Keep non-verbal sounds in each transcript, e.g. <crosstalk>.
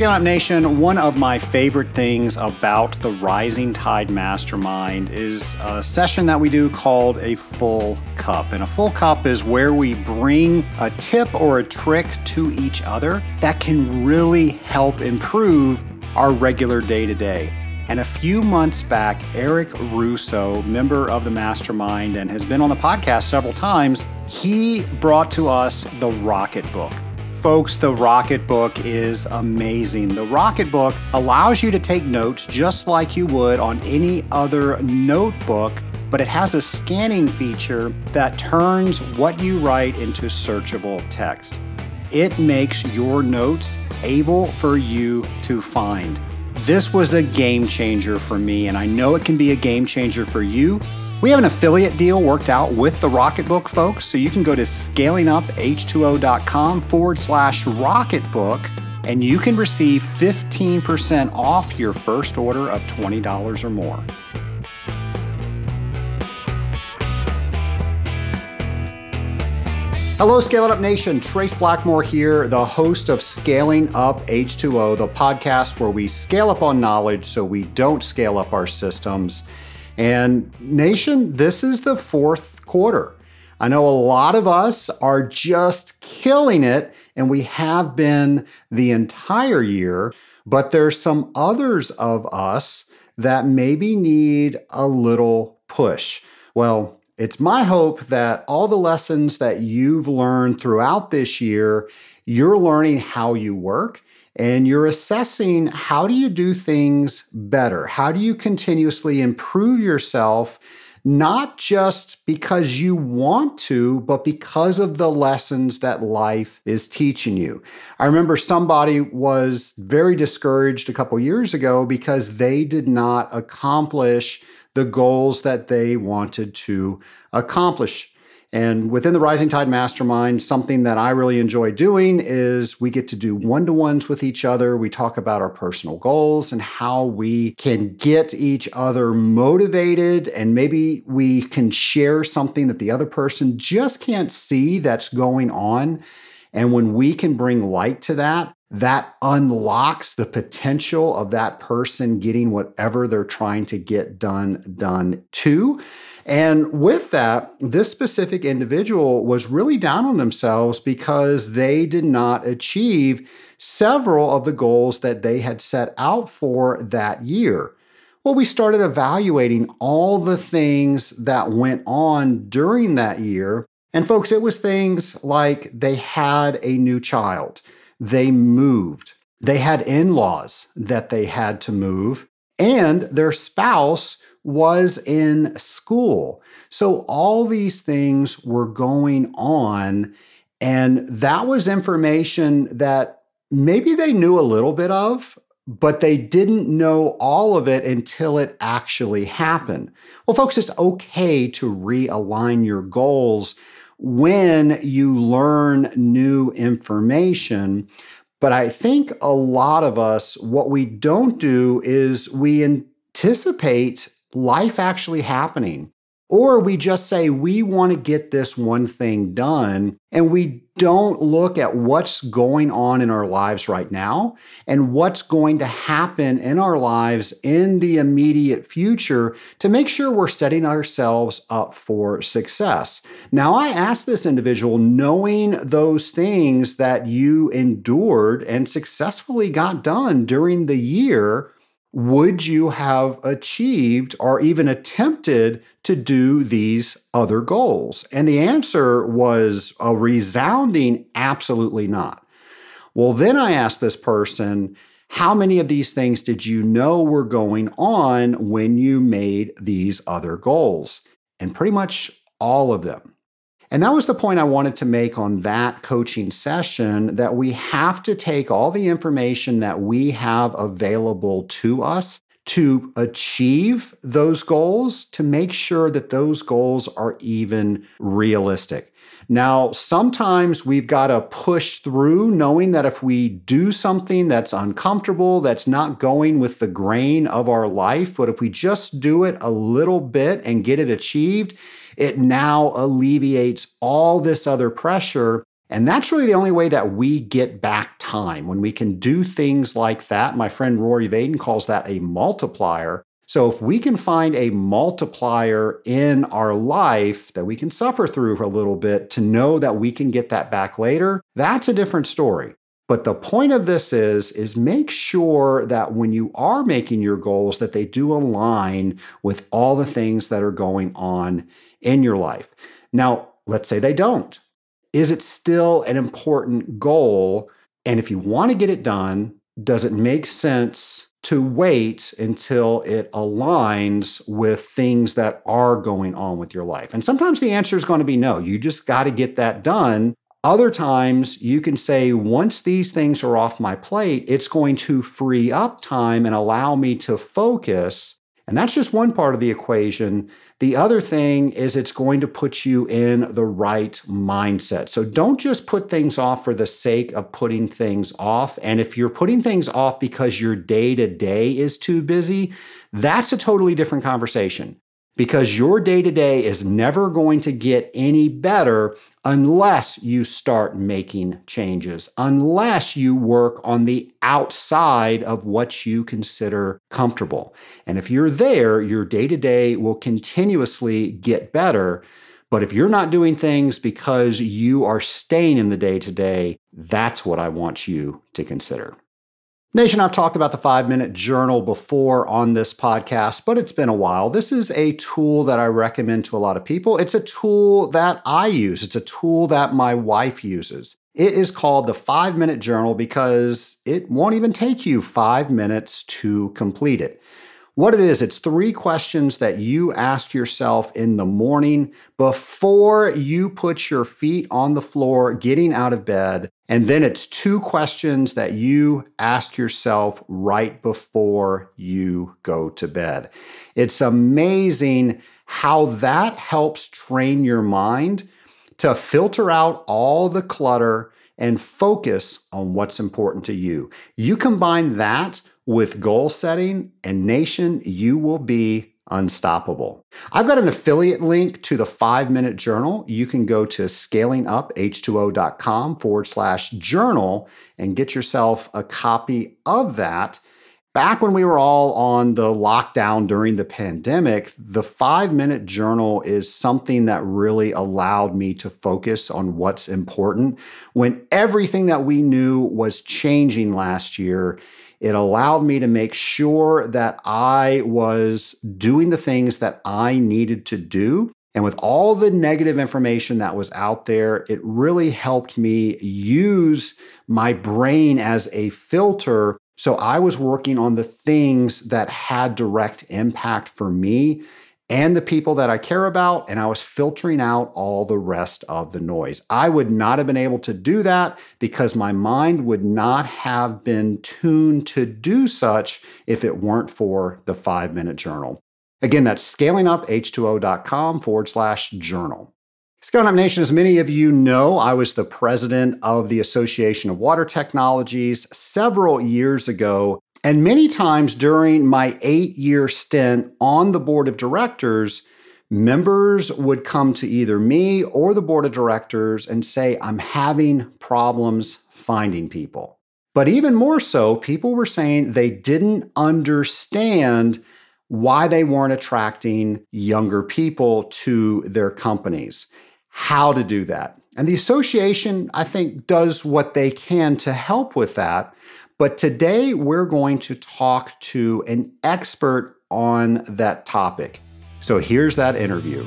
Scale Nation, one of my favorite things about the Rising Tide Mastermind is a session that we do called a full cup. And a full cup is where we bring a tip or a trick to each other that can really help improve our regular day to day. And a few months back, Eric Russo, member of the mastermind and has been on the podcast several times, he brought to us the Rocketbook. Folks, the Rocketbook is amazing. The Rocketbook allows you to take notes just like you would on any other notebook, but it has a scanning feature that turns what you write into searchable text. It makes your notes able for you to find. This was a game changer for me, and I know it can be a game changer for you we have an affiliate deal worked out with the Rocketbook folks, so you can go to scalinguph2o.com forward slash rocketbook and you can receive 15% off your first order of $20 or more. Hello, Scale It Up Nation. Trace Blackmore here, the host of Scaling Up H2O, the podcast where we scale up on knowledge so we don't scale up our systems. And nation, this is the fourth quarter. I know a lot of us are just killing it, and we have been the entire year, but there's some others of us that maybe need a little push. Well, it's my hope that all the lessons that you've learned throughout this year, you're learning how you work and you're assessing how do you do things better? How do you continuously improve yourself? Not just because you want to, but because of the lessons that life is teaching you. I remember somebody was very discouraged a couple years ago because they did not accomplish the goals that they wanted to accomplish. And within the Rising Tide Mastermind, something that I really enjoy doing is we get to do one to ones with each other. We talk about our personal goals and how we can get each other motivated. And maybe we can share something that the other person just can't see that's going on. And when we can bring light to that, that unlocks the potential of that person getting whatever they're trying to get done done too. And with that, this specific individual was really down on themselves because they did not achieve several of the goals that they had set out for that year. Well, we started evaluating all the things that went on during that year. And folks, it was things like they had a new child, they moved, they had in laws that they had to move, and their spouse was in school. So all these things were going on. And that was information that maybe they knew a little bit of, but they didn't know all of it until it actually happened. Well, folks, it's okay to realign your goals when you learn new information. But I think a lot of us, what we don't do is we anticipate life actually happening. Or we just say we want to get this one thing done and we don't look at what's going on in our lives right now and what's going to happen in our lives in the immediate future to make sure we're setting ourselves up for success. Now, I asked this individual, knowing those things that you endured and successfully got done during the year would you have achieved or even attempted to do these other goals? And the answer was a resounding absolutely not. Well, then I asked this person, how many of these things did you know were going on when you made these other goals? And pretty much all of them. And that was the point I wanted to make on that coaching session that we have to take all the information that we have available to us to achieve those goals to make sure that those goals are even realistic. Now, sometimes we've got to push through knowing that if we do something that's uncomfortable, that's not going with the grain of our life, but if we just do it a little bit and get it achieved, it now alleviates all this other pressure And that's really the only way that we get back time. When we can do things like that, my friend Rory Vaden calls that a multiplier. So if we can find a multiplier in our life that we can suffer through for a little bit to know that we can get that back later, that's a different story. But the point of this is is make sure that when you are making your goals that they do align with all the things that are going on in your life. Now, let's say they don't. Is it still an important goal? And if you want to get it done, does it make sense to wait until it aligns with things that are going on with your life? And sometimes the answer is going to be no. You just got to get that done. Other times you can say, once these things are off my plate, it's going to free up time and allow me to focus and that's just one part of the equation. The other thing is it's going to put you in the right mindset. So don't just put things off for the sake of putting things off. And if you're putting things off because your day to day is too busy, that's a totally different conversation because your day to day is never going to get any better unless you start making changes, unless you work on the outside of what you consider comfortable. And if you're there, your day to day will continuously get better. But if you're not doing things because you are staying in the day to day, that's what I want you to consider. Nation, I've talked about the five minute journal before on this podcast, but it's been a while. This is a tool that I recommend to a lot of people. It's a tool that I use, it's a tool that my wife uses. It is called the five minute journal because it won't even take you five minutes to complete it. What it is, it's three questions that you ask yourself in the morning before you put your feet on the floor getting out of bed. And then it's two questions that you ask yourself right before you go to bed. It's amazing how that helps train your mind to filter out all the clutter and focus on what's important to you. You combine that with goal setting and nation, you will be unstoppable. I've got an affiliate link to the five minute journal. You can go to scalinguph2o.com forward slash journal and get yourself a copy of that. Back when we were all on the lockdown during the pandemic, the five minute journal is something that really allowed me to focus on what's important. When everything that we knew was changing last year, it allowed me to make sure that I was doing the things that I needed to do. And with all the negative information that was out there, it really helped me use my brain as a filter. So I was working on the things that had direct impact for me and the people that I care about, and I was filtering out all the rest of the noise. I would not have been able to do that because my mind would not have been tuned to do such if it weren't for the five minute journal. Again, that's scalinguph2o.com forward slash journal. Scaling Up Nation, as many of you know, I was the president of the Association of Water Technologies several years ago. And many times during my eight year stint on the board of directors, members would come to either me or the board of directors and say, I'm having problems finding people. But even more so, people were saying they didn't understand why they weren't attracting younger people to their companies, how to do that. And the association, I think, does what they can to help with that. But today we're going to talk to an expert on that topic. So here's that interview.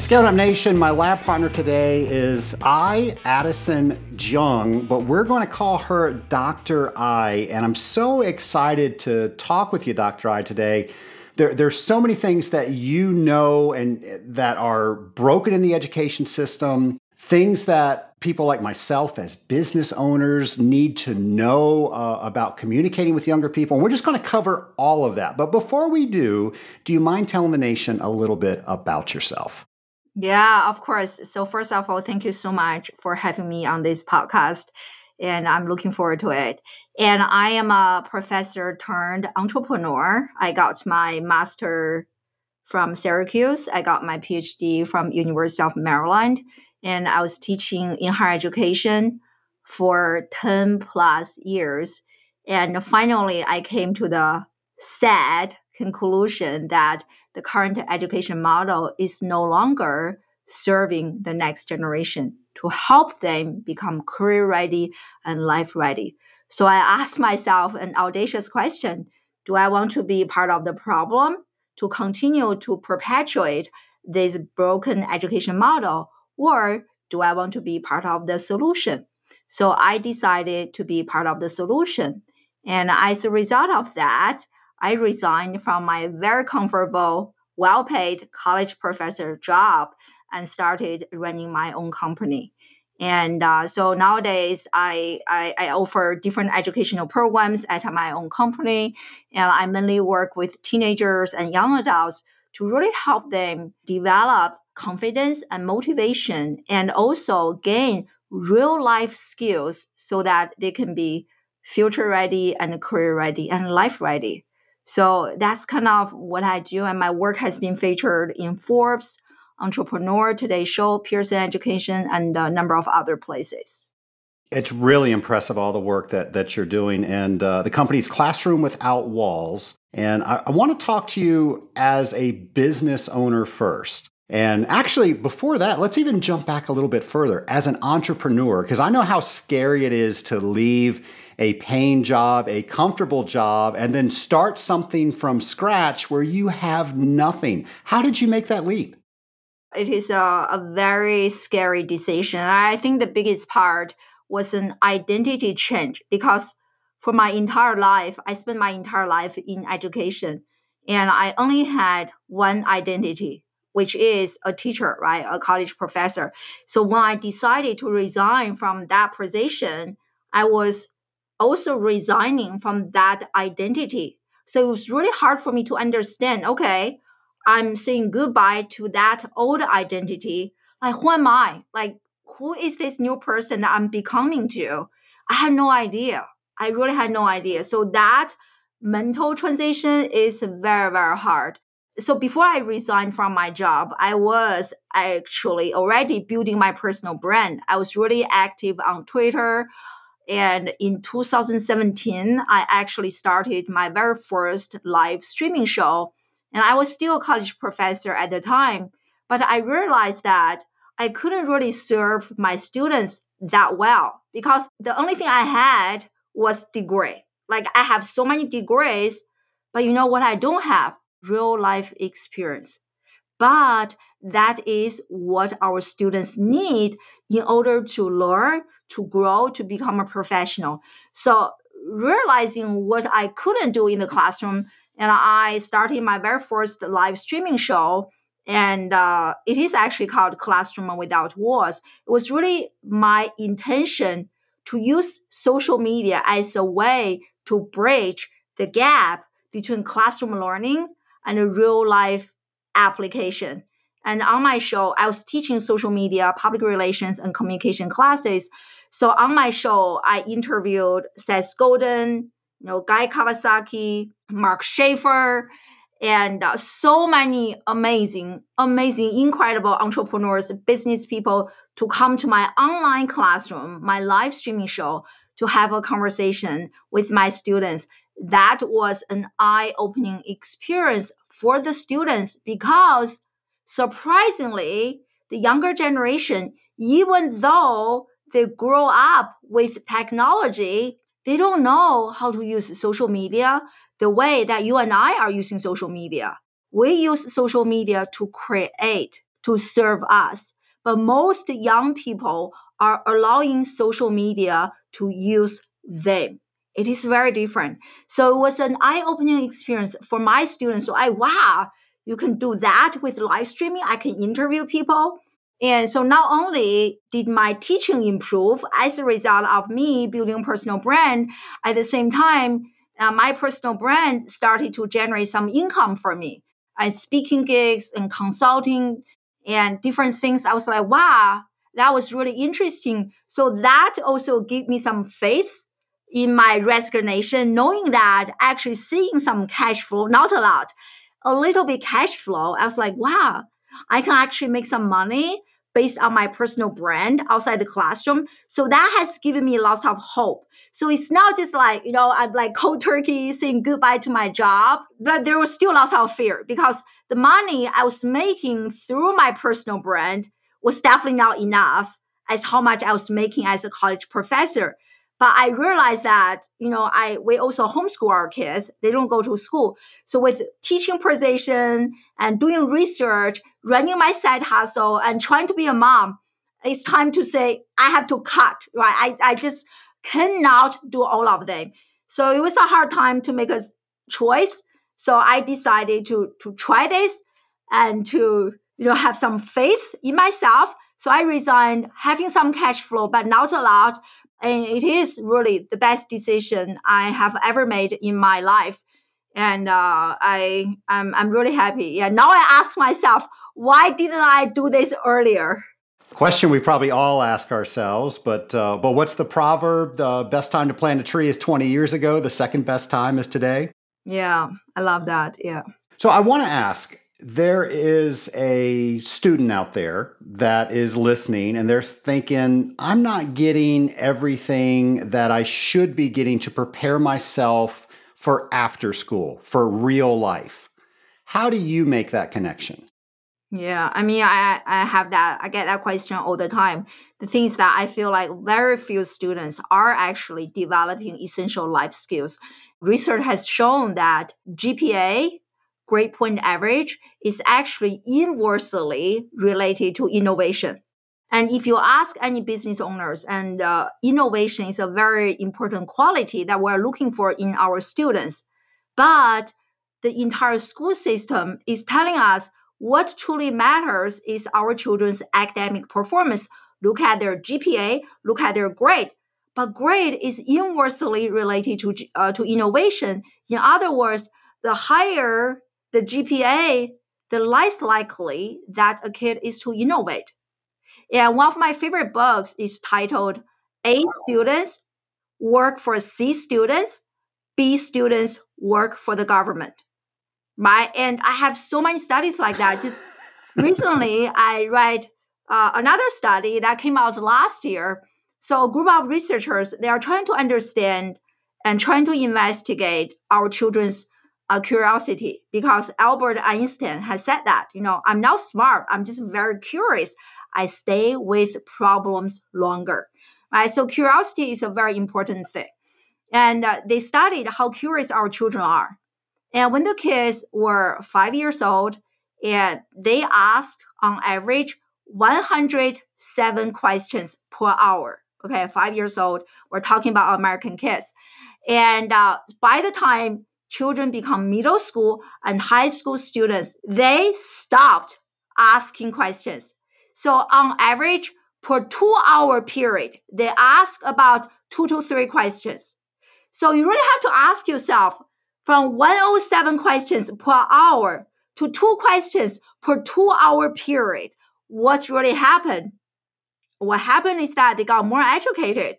Scale Up Nation, my lab partner today is I, Addison Jung, but we're going to call her Dr. Ai. And I'm so excited to talk with you, Dr. Ai, today. There, there's so many things that you know and that are broken in the education system, things that people like myself as business owners need to know uh, about communicating with younger people. And we're just going to cover all of that. But before we do, do you mind telling the nation a little bit about yourself? Yeah, of course. So, first of all, thank you so much for having me on this podcast. And I'm looking forward to it. And I am a professor turned entrepreneur. I got my master from Syracuse. I got my PhD from University of Maryland, and I was teaching in higher education for 10 plus years. And finally, I came to the sad conclusion that the current education model is no longer serving the next generation to help them become career ready and life ready. So I asked myself an audacious question Do I want to be part of the problem to continue to perpetuate this broken education model, or do I want to be part of the solution? So I decided to be part of the solution. And as a result of that, I resigned from my very comfortable, well paid college professor job and started running my own company. And uh, so nowadays, I, I, I, offer different educational programs at my own company. And I mainly work with teenagers and young adults to really help them develop confidence and motivation and also gain real life skills so that they can be future ready and career ready and life ready. So that's kind of what I do. And my work has been featured in Forbes, Entrepreneur, Today Show, Pearson Education, and a number of other places. It's really impressive all the work that that you're doing, and uh, the company's Classroom Without Walls. And I, I want to talk to you as a business owner first. And actually, before that, let's even jump back a little bit further as an entrepreneur, because I know how scary it is to leave a paying job, a comfortable job, and then start something from scratch where you have nothing. How did you make that leap? It is a, a very scary decision. I think the biggest part was an identity change because for my entire life, I spent my entire life in education and I only had one identity, which is a teacher, right? A college professor. So when I decided to resign from that position, I was also resigning from that identity. So it was really hard for me to understand okay, I'm saying goodbye to that old identity. Like, who am I? Like, who is this new person that I'm becoming to? I had no idea. I really had no idea. So that mental transition is very, very hard. So before I resigned from my job, I was actually already building my personal brand. I was really active on Twitter. And in 2017, I actually started my very first live streaming show and I was still a college professor at the time, but I realized that I couldn't really serve my students that well because the only thing I had was degree. Like I have so many degrees, but you know what I don't have? Real life experience. But that is what our students need in order to learn, to grow, to become a professional. So realizing what I couldn't do in the classroom, and I started my very first live streaming show. And uh, it is actually called Classroom Without Walls. It was really my intention to use social media as a way to bridge the gap between classroom learning and a real life application. And on my show, I was teaching social media, public relations, and communication classes. So on my show, I interviewed Seth Godin, you know, Guy Kawasaki, Mark Schaefer, and uh, so many amazing, amazing, incredible entrepreneurs, business people to come to my online classroom, my live streaming show to have a conversation with my students. That was an eye opening experience for the students because surprisingly, the younger generation, even though they grow up with technology, they don't know how to use social media the way that you and I are using social media. We use social media to create, to serve us. But most young people are allowing social media to use them. It is very different. So it was an eye opening experience for my students. So I, wow, you can do that with live streaming. I can interview people. And so not only did my teaching improve as a result of me building a personal brand, at the same time, uh, my personal brand started to generate some income for me. And speaking gigs and consulting and different things. I was like, wow, that was really interesting. So that also gave me some faith in my resignation, knowing that actually seeing some cash flow, not a lot, a little bit cash flow, I was like, wow, I can actually make some money based on my personal brand outside the classroom. So that has given me lots of hope. So it's not just like, you know, I'm like cold turkey saying goodbye to my job, but there was still lots of fear because the money I was making through my personal brand was definitely not enough as how much I was making as a college professor. But I realized that, you know, I we also homeschool our kids. They don't go to school. So with teaching position and doing research, running my side hustle and trying to be a mom, it's time to say, I have to cut, right? I, I just cannot do all of them. So it was a hard time to make a choice. So I decided to to try this and to you know have some faith in myself. So I resigned, having some cash flow, but not a lot, and it is really the best decision I have ever made in my life. And uh, I, I'm, I'm really happy. Yeah. Now I ask myself, why didn't I do this earlier? Question we probably all ask ourselves, but uh, but what's the proverb? The best time to plant a tree is 20 years ago. The second best time is today. Yeah, I love that. Yeah. So I want to ask there is a student out there that is listening and they're thinking, I'm not getting everything that I should be getting to prepare myself for after school, for real life. How do you make that connection? Yeah, I mean, I, I have that, I get that question all the time. The things that I feel like very few students are actually developing essential life skills. Research has shown that GPA grade point average is actually inversely related to innovation. And if you ask any business owners, and uh, innovation is a very important quality that we're looking for in our students, but the entire school system is telling us what truly matters is our children's academic performance. Look at their GPA, look at their grade. But grade is inversely related to, uh, to innovation. In other words, the higher the GPA, the less likely that a kid is to innovate. And one of my favorite books is titled A Students Work for C Students, B Students Work for the Government. My and I have so many studies like that. Just <laughs> recently, I read uh, another study that came out last year. So a group of researchers they are trying to understand and trying to investigate our children's a curiosity because Albert Einstein has said that, you know, I'm not smart, I'm just very curious. I stay with problems longer. Right? So curiosity is a very important thing. And uh, they studied how curious our children are. And when the kids were five years old, and they asked on average 107 questions per hour. Okay, five years old. We're talking about American kids. And uh, by the time children become middle school and high school students, they stopped asking questions. So on average, per two hour period, they ask about two to three questions. So you really have to ask yourself from 107 questions per hour to two questions per two hour period, what really happened? What happened is that they got more educated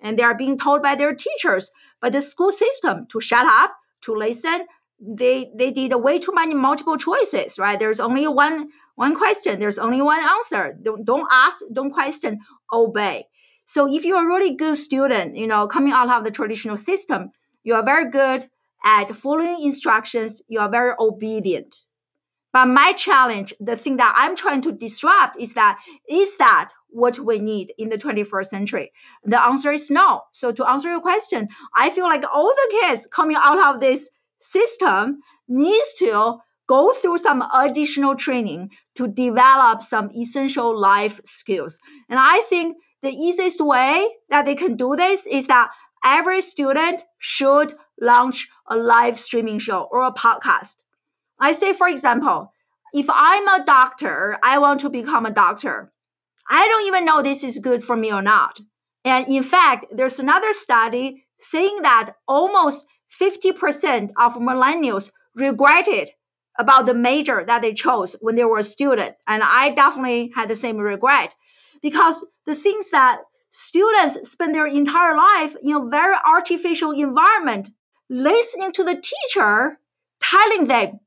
and they are being told by their teachers, by the school system to shut up, to listen they they did way too many multiple choices right? There's only one one question there's only one answer. Don't, don't ask don't question obey. So if you're a really good student you know coming out of the traditional system you are very good at following instructions you are very obedient but my challenge the thing that i'm trying to disrupt is that is that what we need in the 21st century? The answer is no. So to answer your question, I feel like all the kids coming out of this system needs to go through some additional training to develop some essential life skills. And I think the easiest way that they can do this is that every student should launch a live streaming show or a podcast. I say, for example, if I'm a doctor, I want to become a doctor. I don't even know this is good for me or not. And in fact, there's another study saying that almost 50% of millennials regretted about the major that they chose when they were a student. And I definitely had the same regret because the things that students spend their entire life in a very artificial environment, listening to the teacher telling them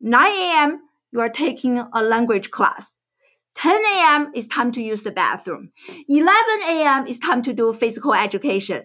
9 a.m., you are taking a language class. 10 a.m. is time to use the bathroom. 11 a.m. is time to do physical education.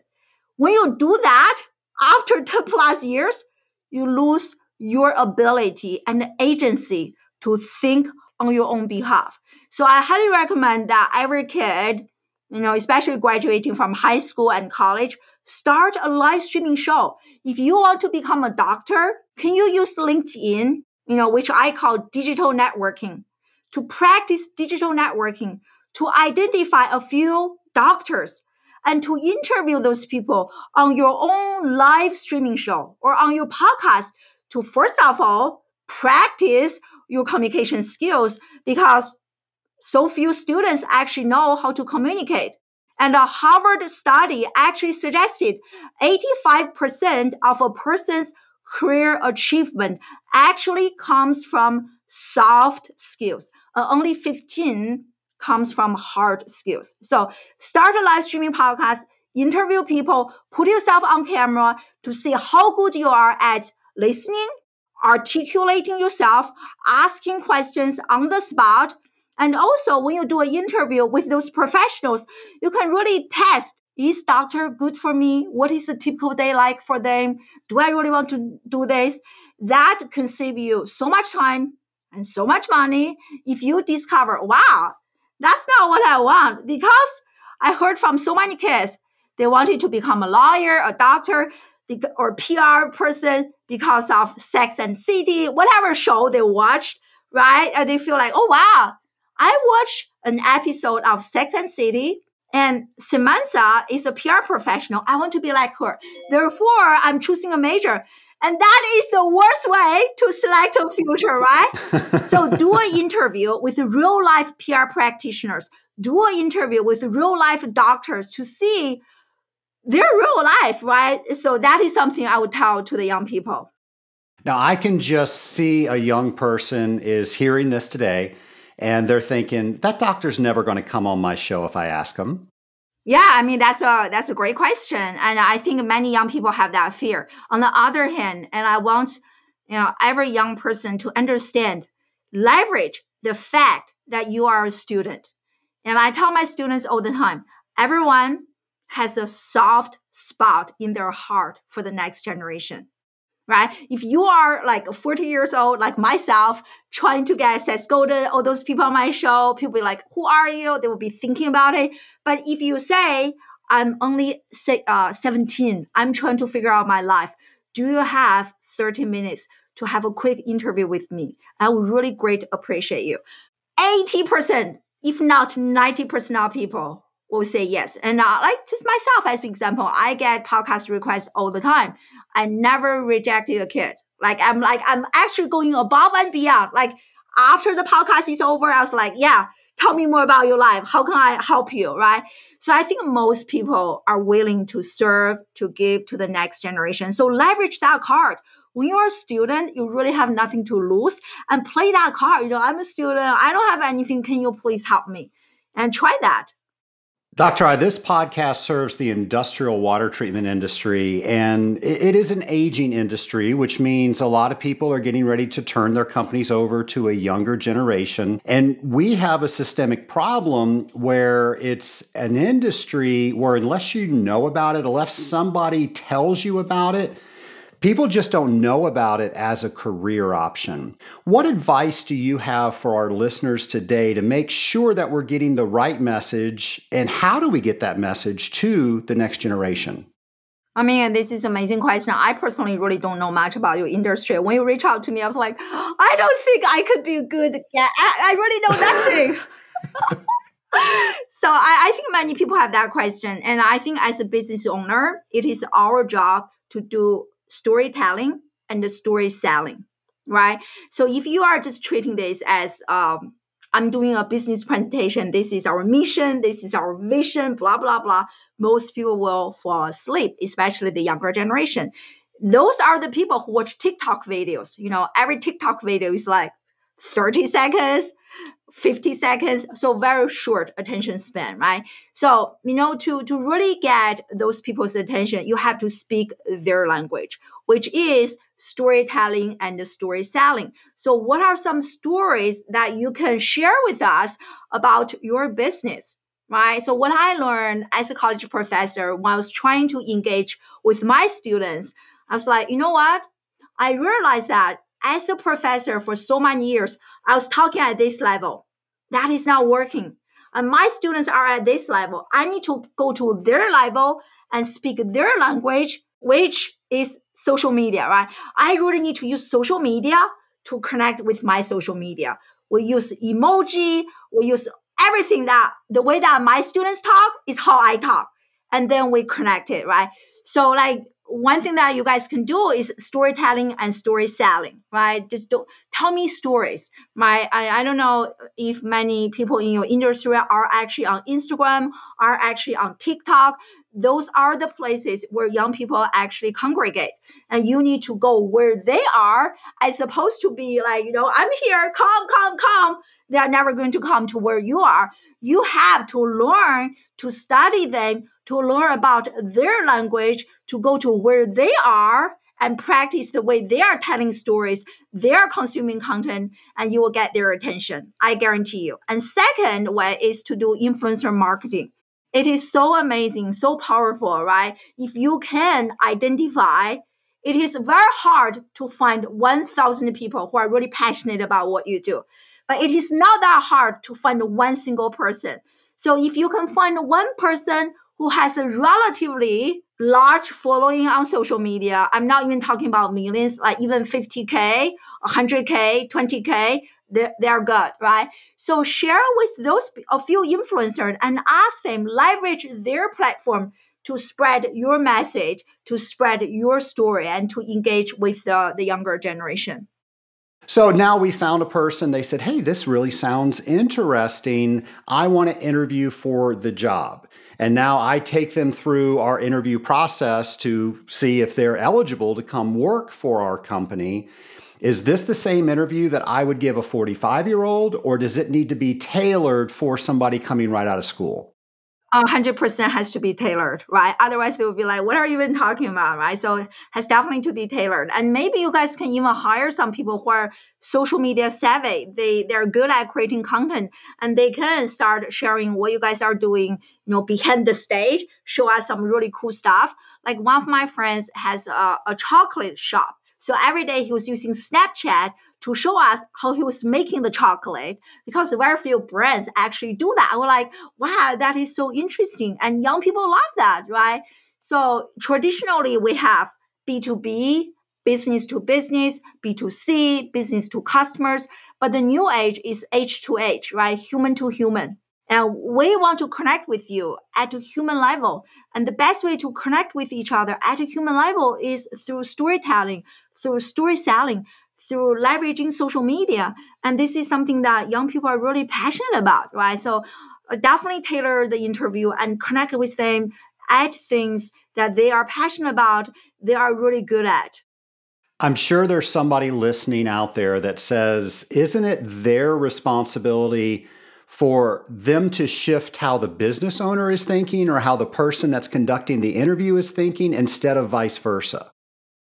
When you do that after 10 plus years, you lose your ability and agency to think on your own behalf. So I highly recommend that every kid, you know, especially graduating from high school and college, start a live streaming show. If you want to become a doctor, can you use LinkedIn, you know, which I call digital networking, to practice digital networking, to identify a few doctors and to interview those people on your own live streaming show or on your podcast to first of all practice your communication skills because so few students actually know how to communicate. And a Harvard study actually suggested 85% of a person's career achievement actually comes from soft skills. Uh, only 15 comes from hard skills. So start a live streaming podcast, interview people, put yourself on camera to see how good you are at listening, articulating yourself, asking questions on the spot. And also, when you do an interview with those professionals, you can really test is doctor good for me? What is a typical day like for them? Do I really want to do this? That can save you so much time and so much money if you discover, wow, that's not what I want. Because I heard from so many kids, they wanted to become a lawyer, a doctor, or PR person because of Sex and City, whatever show they watched, right? And they feel like, oh wow, I watched an episode of Sex and City, and Samantha is a PR professional. I want to be like her. Therefore, I'm choosing a major. And that is the worst way to select a future, right? <laughs> so do an interview with real life PR practitioners. Do an interview with real life doctors to see their real life, right? So that is something I would tell to the young people. Now I can just see a young person is hearing this today and they're thinking that doctor's never going to come on my show if I ask him. Yeah, I mean that's a that's a great question, and I think many young people have that fear. On the other hand, and I want you know every young person to understand, leverage the fact that you are a student. And I tell my students all the time, everyone has a soft spot in their heart for the next generation right? If you are like 40 years old, like myself, trying to get Seth Godin, all those people on my show, people be like, who are you? They will be thinking about it. But if you say, I'm only uh, 17, I'm trying to figure out my life, do you have 30 minutes to have a quick interview with me? I would really great appreciate you. 80%, if not 90% of people will say yes. And uh, like just myself as example, I get podcast requests all the time. I never rejected a kid. Like I'm like I'm actually going above and beyond. Like after the podcast is over, I was like, yeah, tell me more about your life. How can I help you? Right. So I think most people are willing to serve, to give to the next generation. So leverage that card. When you're a student, you really have nothing to lose and play that card. You know, I'm a student. I don't have anything. Can you please help me? And try that. Dr. Ai, this podcast serves the industrial water treatment industry, and it is an aging industry, which means a lot of people are getting ready to turn their companies over to a younger generation. And we have a systemic problem where it's an industry where, unless you know about it, unless somebody tells you about it, People just don't know about it as a career option. What advice do you have for our listeners today to make sure that we're getting the right message? And how do we get that message to the next generation? Oh, I mean, this is an amazing question. I personally really don't know much about your industry. When you reach out to me, I was like, <gasps> I don't think I could be a good yeah, I, I really know nothing. <laughs> <laughs> so I, I think many people have that question. And I think as a business owner, it is our job to do storytelling and the story selling, right? So if you are just treating this as um, I'm doing a business presentation, this is our mission, this is our vision, blah, blah, blah, most people will fall asleep, especially the younger generation. Those are the people who watch TikTok videos. You know, every TikTok video is like 30 seconds, 50 seconds so very short attention span right? So you know to to really get those people's attention you have to speak their language which is storytelling and story selling. So what are some stories that you can share with us about your business right? So what i learned as a college professor when i was trying to engage with my students i was like you know what? I realized that as a professor for so many years, I was talking at this level. That is not working. And my students are at this level. I need to go to their level and speak their language, which is social media, right? I really need to use social media to connect with my social media. We use emoji, we use everything that the way that my students talk is how I talk. And then we connect it, right? So like one thing that you guys can do is storytelling and story selling, right? Just do, tell me stories. My, I, I don't know if many people in your industry are actually on Instagram, are actually on TikTok. Those are the places where young people actually congregate. And you need to go where they are as opposed to be like, you know, I'm here, come, come, come. They are never going to come to where you are. You have to learn to study them to learn about their language, to go to where they are and practice the way they are telling stories, they are consuming content, and you will get their attention. I guarantee you. And second way is to do influencer marketing. It is so amazing, so powerful, right? If you can identify, it is very hard to find 1,000 people who are really passionate about what you do. But it is not that hard to find one single person. So if you can find one person who has a relatively large following on social media. I'm not even talking about millions, like even 50K, 100K, 20K. They're, good, right? So share with those a few influencers and ask them leverage their platform to spread your message, to spread your story, and to engage with the, the younger generation. So now we found a person, they said, Hey, this really sounds interesting. I want to interview for the job. And now I take them through our interview process to see if they're eligible to come work for our company. Is this the same interview that I would give a 45 year old, or does it need to be tailored for somebody coming right out of school? 100% has to be tailored, right? Otherwise, they would be like, what are you even talking about, right? So it has definitely to be tailored. And maybe you guys can even hire some people who are social media savvy. They, they're good at creating content and they can start sharing what you guys are doing, you know, behind the stage, show us some really cool stuff. Like one of my friends has a, a chocolate shop so every day he was using Snapchat to show us how he was making the chocolate because very few brands actually do that. We're like, wow, that is so interesting. And young people love that, right? So traditionally we have B2B, business to business, B2C, business to customers. But the new age is H to H, right? Human to human. And we want to connect with you at a human level. And the best way to connect with each other at a human level is through storytelling, through story selling, through leveraging social media. And this is something that young people are really passionate about, right? So uh, definitely tailor the interview and connect with them at things that they are passionate about, they are really good at. I'm sure there's somebody listening out there that says, isn't it their responsibility? For them to shift how the business owner is thinking or how the person that's conducting the interview is thinking instead of vice versa?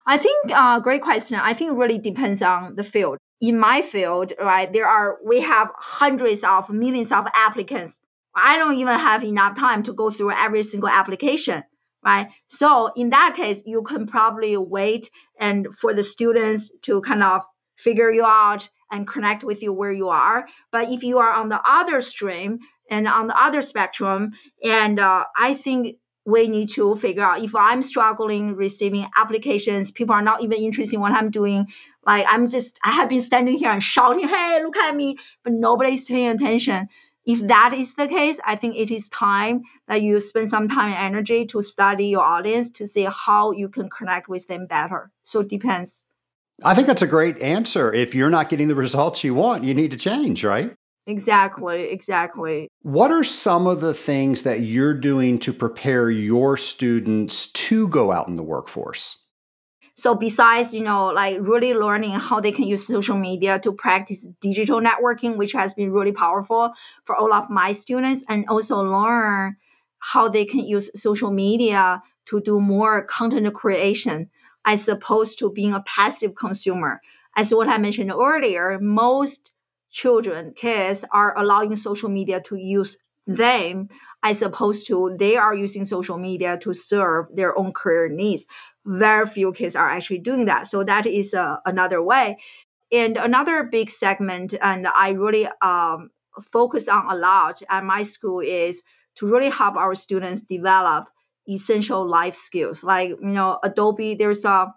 I think uh, great question. I think really depends on the field. In my field, right, there are we have hundreds of millions of applicants. I don't even have enough time to go through every single application, right? So in that case, you can probably wait and for the students to kind of figure you out and connect with you where you are. But if you are on the other stream and on the other spectrum, and uh, I think we need to figure out if I'm struggling receiving applications, people are not even interested in what I'm doing. Like I'm just, I have been standing here and shouting, "Hey, look at me!" But nobody's paying attention. If that is the case, I think it is time that you spend some time and energy to study your audience to see how you can connect with them better. So it depends. I think that's a great answer. If you're not getting the results you want, you need to change, right? Exactly, exactly. What are some of the things that you're doing to prepare your students to go out in the workforce? So besides, you know, like really learning how they can use social media to practice digital networking, which has been really powerful for all of my students, and also learn how they can use social media to do more content creation as opposed to being a passive consumer. As what I mentioned earlier, most children, kids are allowing social media to use them as opposed to they are using social media to serve their own career needs. Very few kids are actually doing that. So that is uh, another way. And another big segment, and I really um, focus on a lot at my school is to really help our students develop essential life skills. Like you know, Adobe. There's a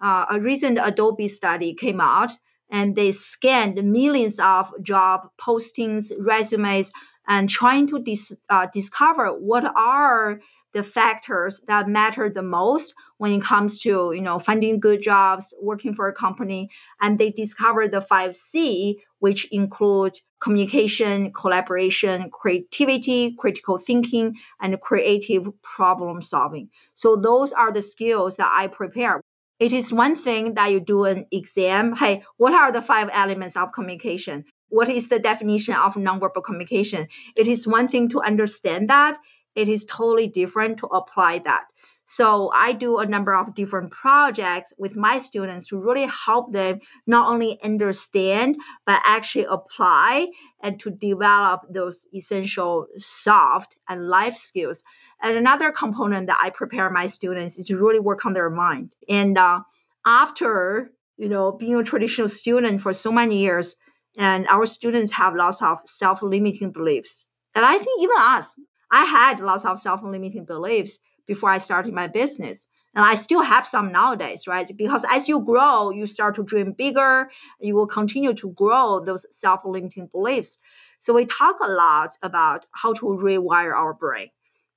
uh, a recent Adobe study came out, and they scanned millions of job postings, resumes, and trying to dis, uh, discover what are the factors that matter the most when it comes to you know finding good jobs working for a company and they discover the 5c which include communication collaboration creativity critical thinking and creative problem solving. So those are the skills that i prepare. It is one thing that you do an exam. Hey what are the five elements of communication? What is the definition of nonverbal communication? It is one thing to understand that it is totally different to apply that. So I do a number of different projects with my students to really help them not only understand, but actually apply and to develop those essential soft and life skills. And another component that I prepare my students is to really work on their mind. And uh, after you know being a traditional student for so many years, and our students have lots of self-limiting beliefs. And I think even us, I had lots of self limiting beliefs before I started my business. And I still have some nowadays, right? Because as you grow, you start to dream bigger. You will continue to grow those self limiting beliefs. So we talk a lot about how to rewire our brain.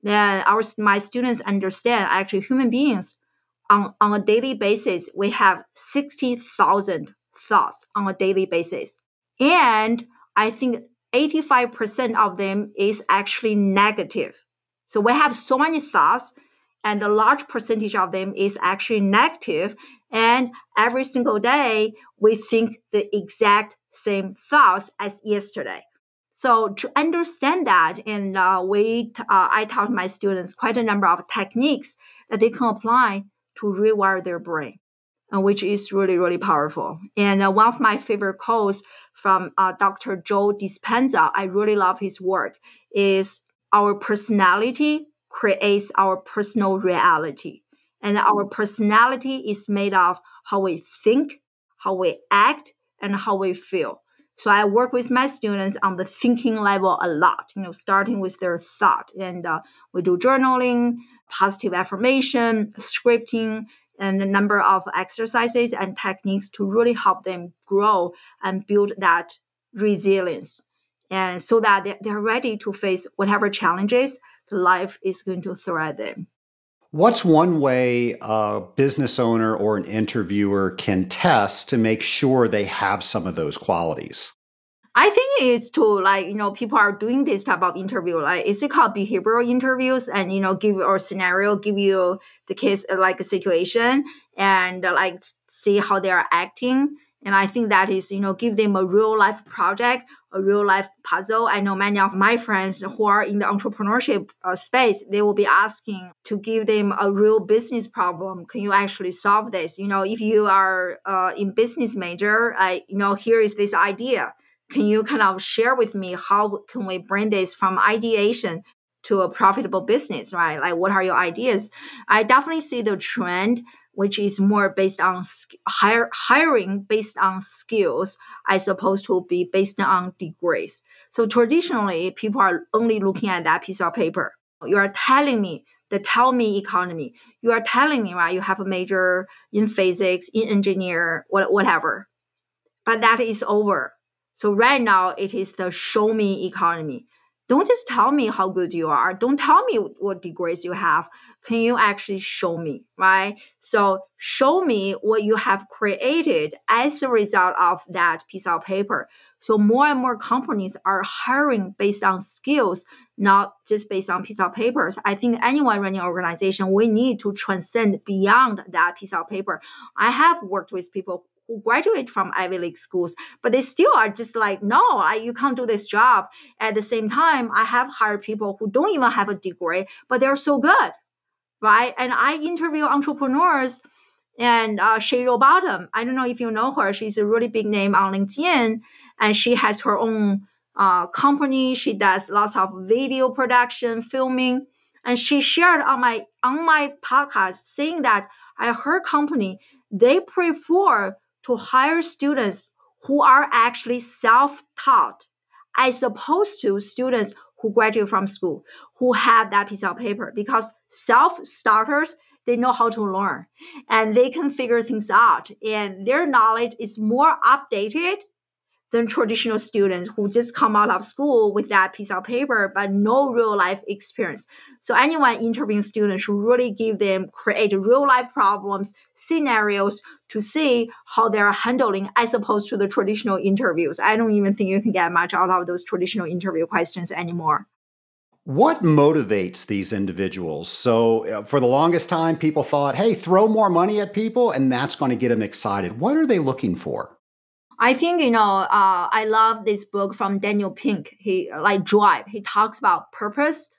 Then our my students understand actually human beings on, on a daily basis, we have 60,000 thoughts on a daily basis. And I think 85% of them is actually negative. So we have so many thoughts, and a large percentage of them is actually negative. And every single day, we think the exact same thoughts as yesterday. So to understand that, and uh, we, uh, I taught my students quite a number of techniques that they can apply to rewire their brain uh, which is really, really powerful. And uh, one of my favorite quotes from uh, Dr. Joe Dispenza, I really love his work, is our personality creates our personal reality. And our personality is made of how we think, how we act, and how we feel. So I work with my students on the thinking level a lot, you know, starting with their thought. And uh, we do journaling, positive affirmation, scripting, and a number of exercises and techniques to really help them grow and build that resilience and so that they're ready to face whatever challenges life is going to throw at them What's one way a business owner or an interviewer can test to make sure they have some of those qualities? I think it's to like you know people are doing this type of interview like is it called behavioral interviews and you know give or scenario give you the case uh, like a situation and uh, like see how they are acting and I think that is you know give them a real life project a real life puzzle. I know many of my friends who are in the entrepreneurship uh, space they will be asking to give them a real business problem. Can you actually solve this? You know if you are uh, in business major, I you know here is this idea can you kind of share with me how can we bring this from ideation to a profitable business, right? Like, what are your ideas? I definitely see the trend, which is more based on hire, hiring based on skills as opposed to be based on degrees. So traditionally, people are only looking at that piece of paper. You are telling me the tell me economy. You are telling me, right? You have a major in physics, in engineer, whatever. But that is over so right now it is the show me economy. don't just tell me how good you are. Don't tell me what degrees you have. Can you actually show me, right? So show me what you have created as a result of that piece of paper. So more and more companies are hiring based on skills, not just based on piece of papers. I think anyone running an organization, we need to transcend beyond that piece of paper. I have worked with people who graduate from Ivy League schools, but they still are just like, no, I, you can't do this job. At the same time, I have hired people who don't even have a degree, but they're so good, right? And I interview entrepreneurs and uh, Shay Rowbottom. I don't know if you know her. She's a really big name on LinkedIn, and she has her own uh, company. She does lots of video production, filming, and she shared on my on my podcast saying that at her company they prefer to hire students who are actually self-taught as opposed to students who graduate from school who have that piece of paper. Because self-starters they know how to learn and they can figure things out and their knowledge is more updated than traditional students who just come out of school with that piece of paper but no real life experience. So anyone interviewing students should really give them create real life problems, scenarios to see how they're handling as opposed to the traditional interviews. I don't even think you can get much out of those traditional interview questions anymore. What motivates these individuals? So, uh, for the longest time, people thought, hey, throw more money at people and that's going to get them excited. What are they looking for? I think you know uh, I love this book from Daniel Pink. He like Drive. He talks about purpose,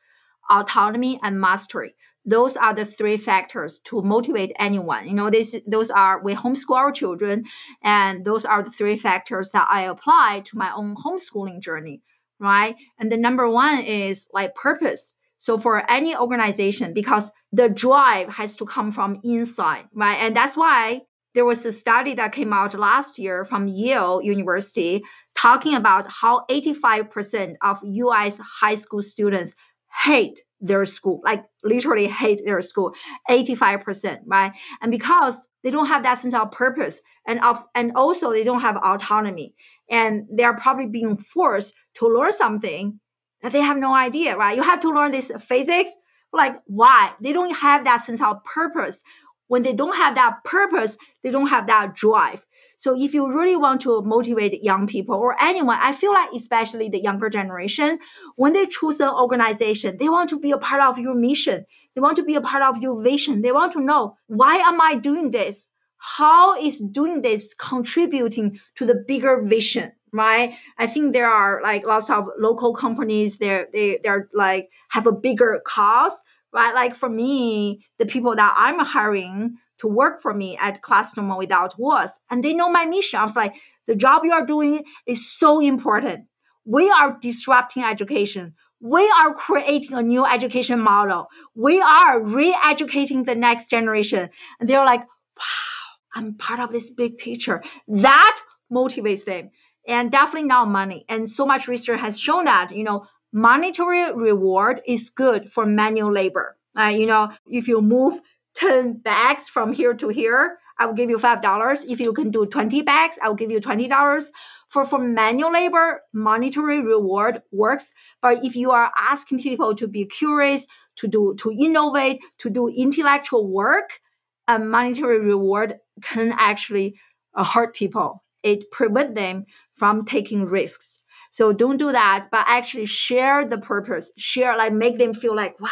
autonomy, and mastery. Those are the three factors to motivate anyone. You know, this those are we homeschool our children, and those are the three factors that I apply to my own homeschooling journey, right? And the number one is like purpose. So for any organization, because the drive has to come from inside, right? And that's why there was a study that came out last year from Yale University talking about how 85% of US high school students hate their school, like literally hate their school, 85%, right? And because they don't have that sense of purpose and of and also they don't have autonomy and they're probably being forced to learn something that they have no idea, right? You have to learn this physics, like why? They don't have that sense of purpose when they don't have that purpose, they don't have that drive. So if you really want to motivate young people or anyone, I feel like especially the younger generation, when they choose an organization, they want to be a part of your mission. They want to be a part of your vision. They want to know why am I doing this? How is doing this contributing to the bigger vision? right i think there are like lots of local companies they're they, they're like have a bigger cause right? Like for me, the people that I'm hiring to work for me at Classroom Without Walls, and they know my mission. I was like, the job you are doing is so important. We are disrupting education. We are creating a new education model. We are re-educating the next generation. And they're like, wow, I'm part of this big picture. That motivates them. And definitely not money. And so much research has shown that, you know, monetary reward is good for manual labor. Uh, you know, if you move 10 bags from here to here, I will give you $5. If you can do 20 bags, I'll give you $20. For, for manual labor, monetary reward works. But if you are asking people to be curious, to do, to innovate, to do intellectual work, a monetary reward can actually hurt people. It prevent them from taking risks. So don't do that, but actually share the purpose, share, like make them feel like, wow,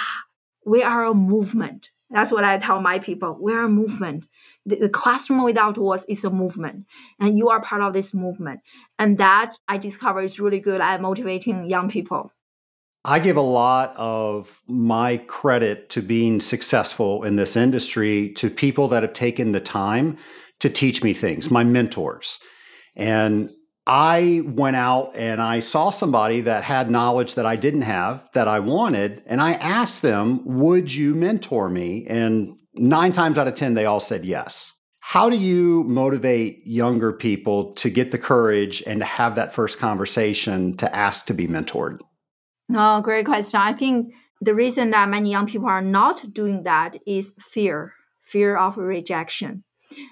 we are a movement. That's what I tell my people. We're a movement. The, the, classroom without walls is a movement, and you are part of this movement. And that I discover is really good at motivating young people. I give a lot of my credit to being successful in this industry to people that have taken the time to teach me things, my mentors. And I went out and I saw somebody that had knowledge that I didn't have that I wanted. And I asked them, Would you mentor me? And nine times out of 10, they all said yes. How do you motivate younger people to get the courage and to have that first conversation to ask to be mentored? Oh, great question. I think the reason that many young people are not doing that is fear fear of rejection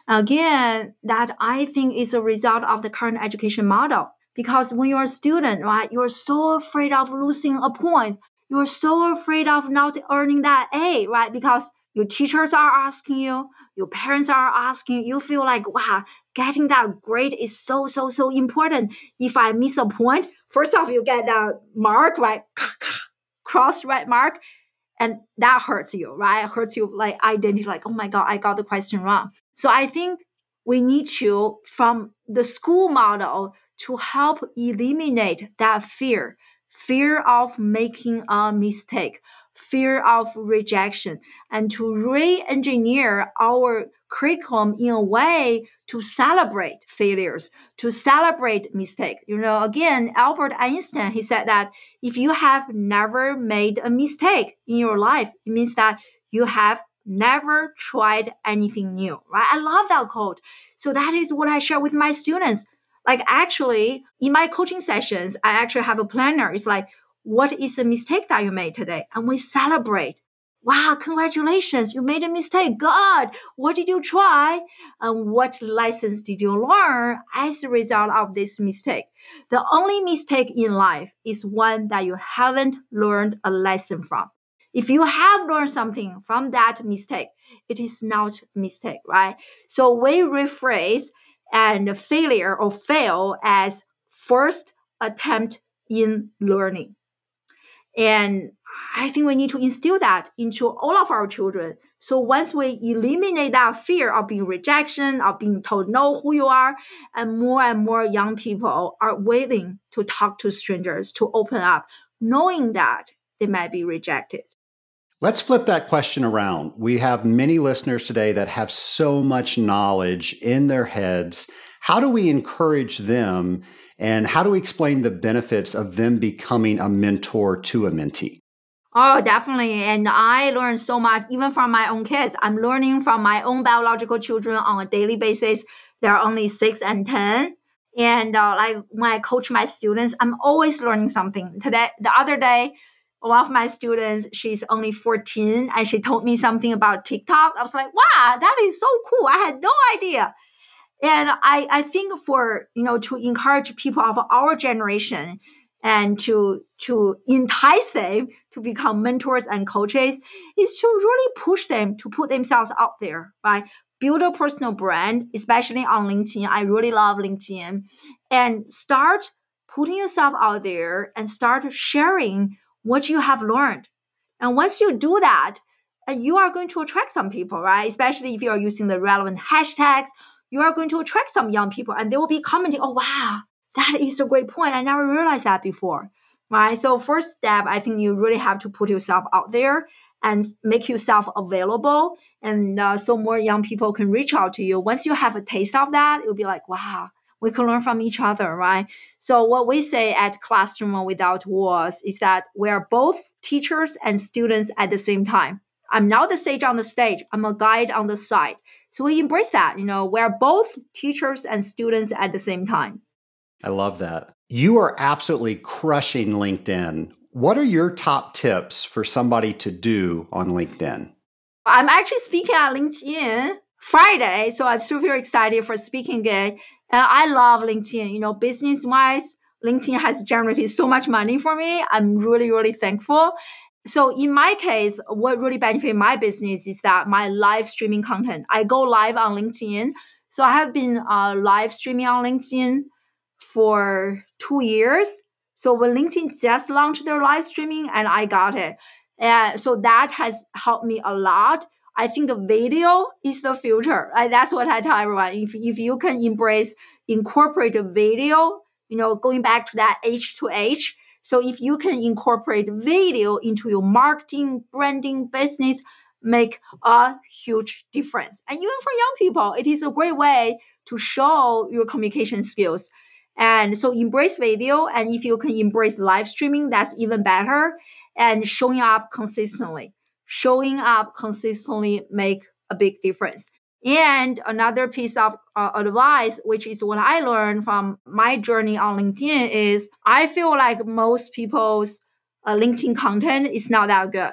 Again, that I think is a result of the current education model Because when you're a student, right, you're so afraid of losing a point. You're so afraid of not earning that A, right? Because your teachers are asking you, your parents are asking, you feel like, wow, getting that grade is so, so, so important. If I miss a point, first off, you get that mark, right? <laughs> Cross right mark. And that hurts you, right? It hurts you like identity, like, oh my God, I got the question wrong. So I think we need to, from the school model, to help eliminate that fear fear of making a mistake, fear of rejection, and to re engineer our curriculum in a way to celebrate failures, to celebrate mistakes. You know, again, Albert Einstein, he said that if you have never made a mistake in your life, it means that you have never tried anything new, right? I love that quote. So that is what I share with my students. Like actually, in my coaching sessions, I actually have a planner. It's like, what is a mistake that you made today? And we celebrate. Wow, congratulations, you made a mistake. God, what did you try? And what lessons did you learn as a result of this mistake? The only mistake in life is one that you haven't learned a lesson from. If you have learned something from that mistake, it is not a mistake, right? So we rephrase and failure or fail as first attempt in learning. And I think we need to instill that into all of our children. So once we eliminate that fear of being rejection, of being told no who you are, and more and more young people are willing to talk to strangers, to open up, knowing that they might be rejected. Let's flip that question around. We have many listeners today that have so much knowledge in their heads. How do we encourage them and how do we explain the benefits of them becoming a mentor to a mentee? Oh, definitely. And I learned so much, even from my own kids. I'm learning from my own biological children on a daily basis. They're only six and 10. And uh, like when I coach my students, I'm always learning something. Today, the other day, one of my students, she's only 14, and she told me something about TikTok. I was like, wow, that is so cool. I had no idea. And I, I think for, you know, to encourage people of our generation and to to entice them to become mentors and coaches is to really push them to put themselves out there, right? Build a personal brand, especially on LinkedIn. I really love LinkedIn. And start putting yourself out there and start sharing what you have learned. And once you do that, uh, you are going to attract some people, right? Especially if you are using the relevant hashtags, you are going to attract some young people and they will be commenting, oh, wow, that is a great point. I never realized that before, right? So, first step, I think you really have to put yourself out there and make yourself available. And uh, so more young people can reach out to you. Once you have a taste of that, it'll be like, wow, we can learn from each other, right? So what we say at Classroom Without Walls is that we are both teachers and students at the same time. I'm not the sage on the stage. I'm a guide on the side. So we embrace that. You know, we're both teachers and students at the same time. I love that. You are absolutely crushing LinkedIn. What are your top tips for somebody to do on LinkedIn? I'm actually speaking at LinkedIn Friday, so I'm super excited for speaking it. And I love LinkedIn. You know, business wise, LinkedIn has generated so much money for me. I'm really, really thankful. So in my case, what really benefit my business is that my live streaming content. I go live on LinkedIn. So I have been uh, live streaming on LinkedIn for two years. So when LinkedIn just launched their live streaming, and I got it, and so that has helped me a lot I think video is the future. That's what I tell everyone. If, if you can embrace, incorporate video, you know, going back to that H to H. So if you can incorporate video into your marketing, branding, business, make a huge difference. And even for young people, it is a great way to show your communication skills. And so embrace video. And if you can embrace live streaming, that's even better. And showing up consistently showing up consistently make a big difference. And another piece of uh, advice, which is what I learned from my journey on LinkedIn, is I feel like most people's uh, LinkedIn content is not that good.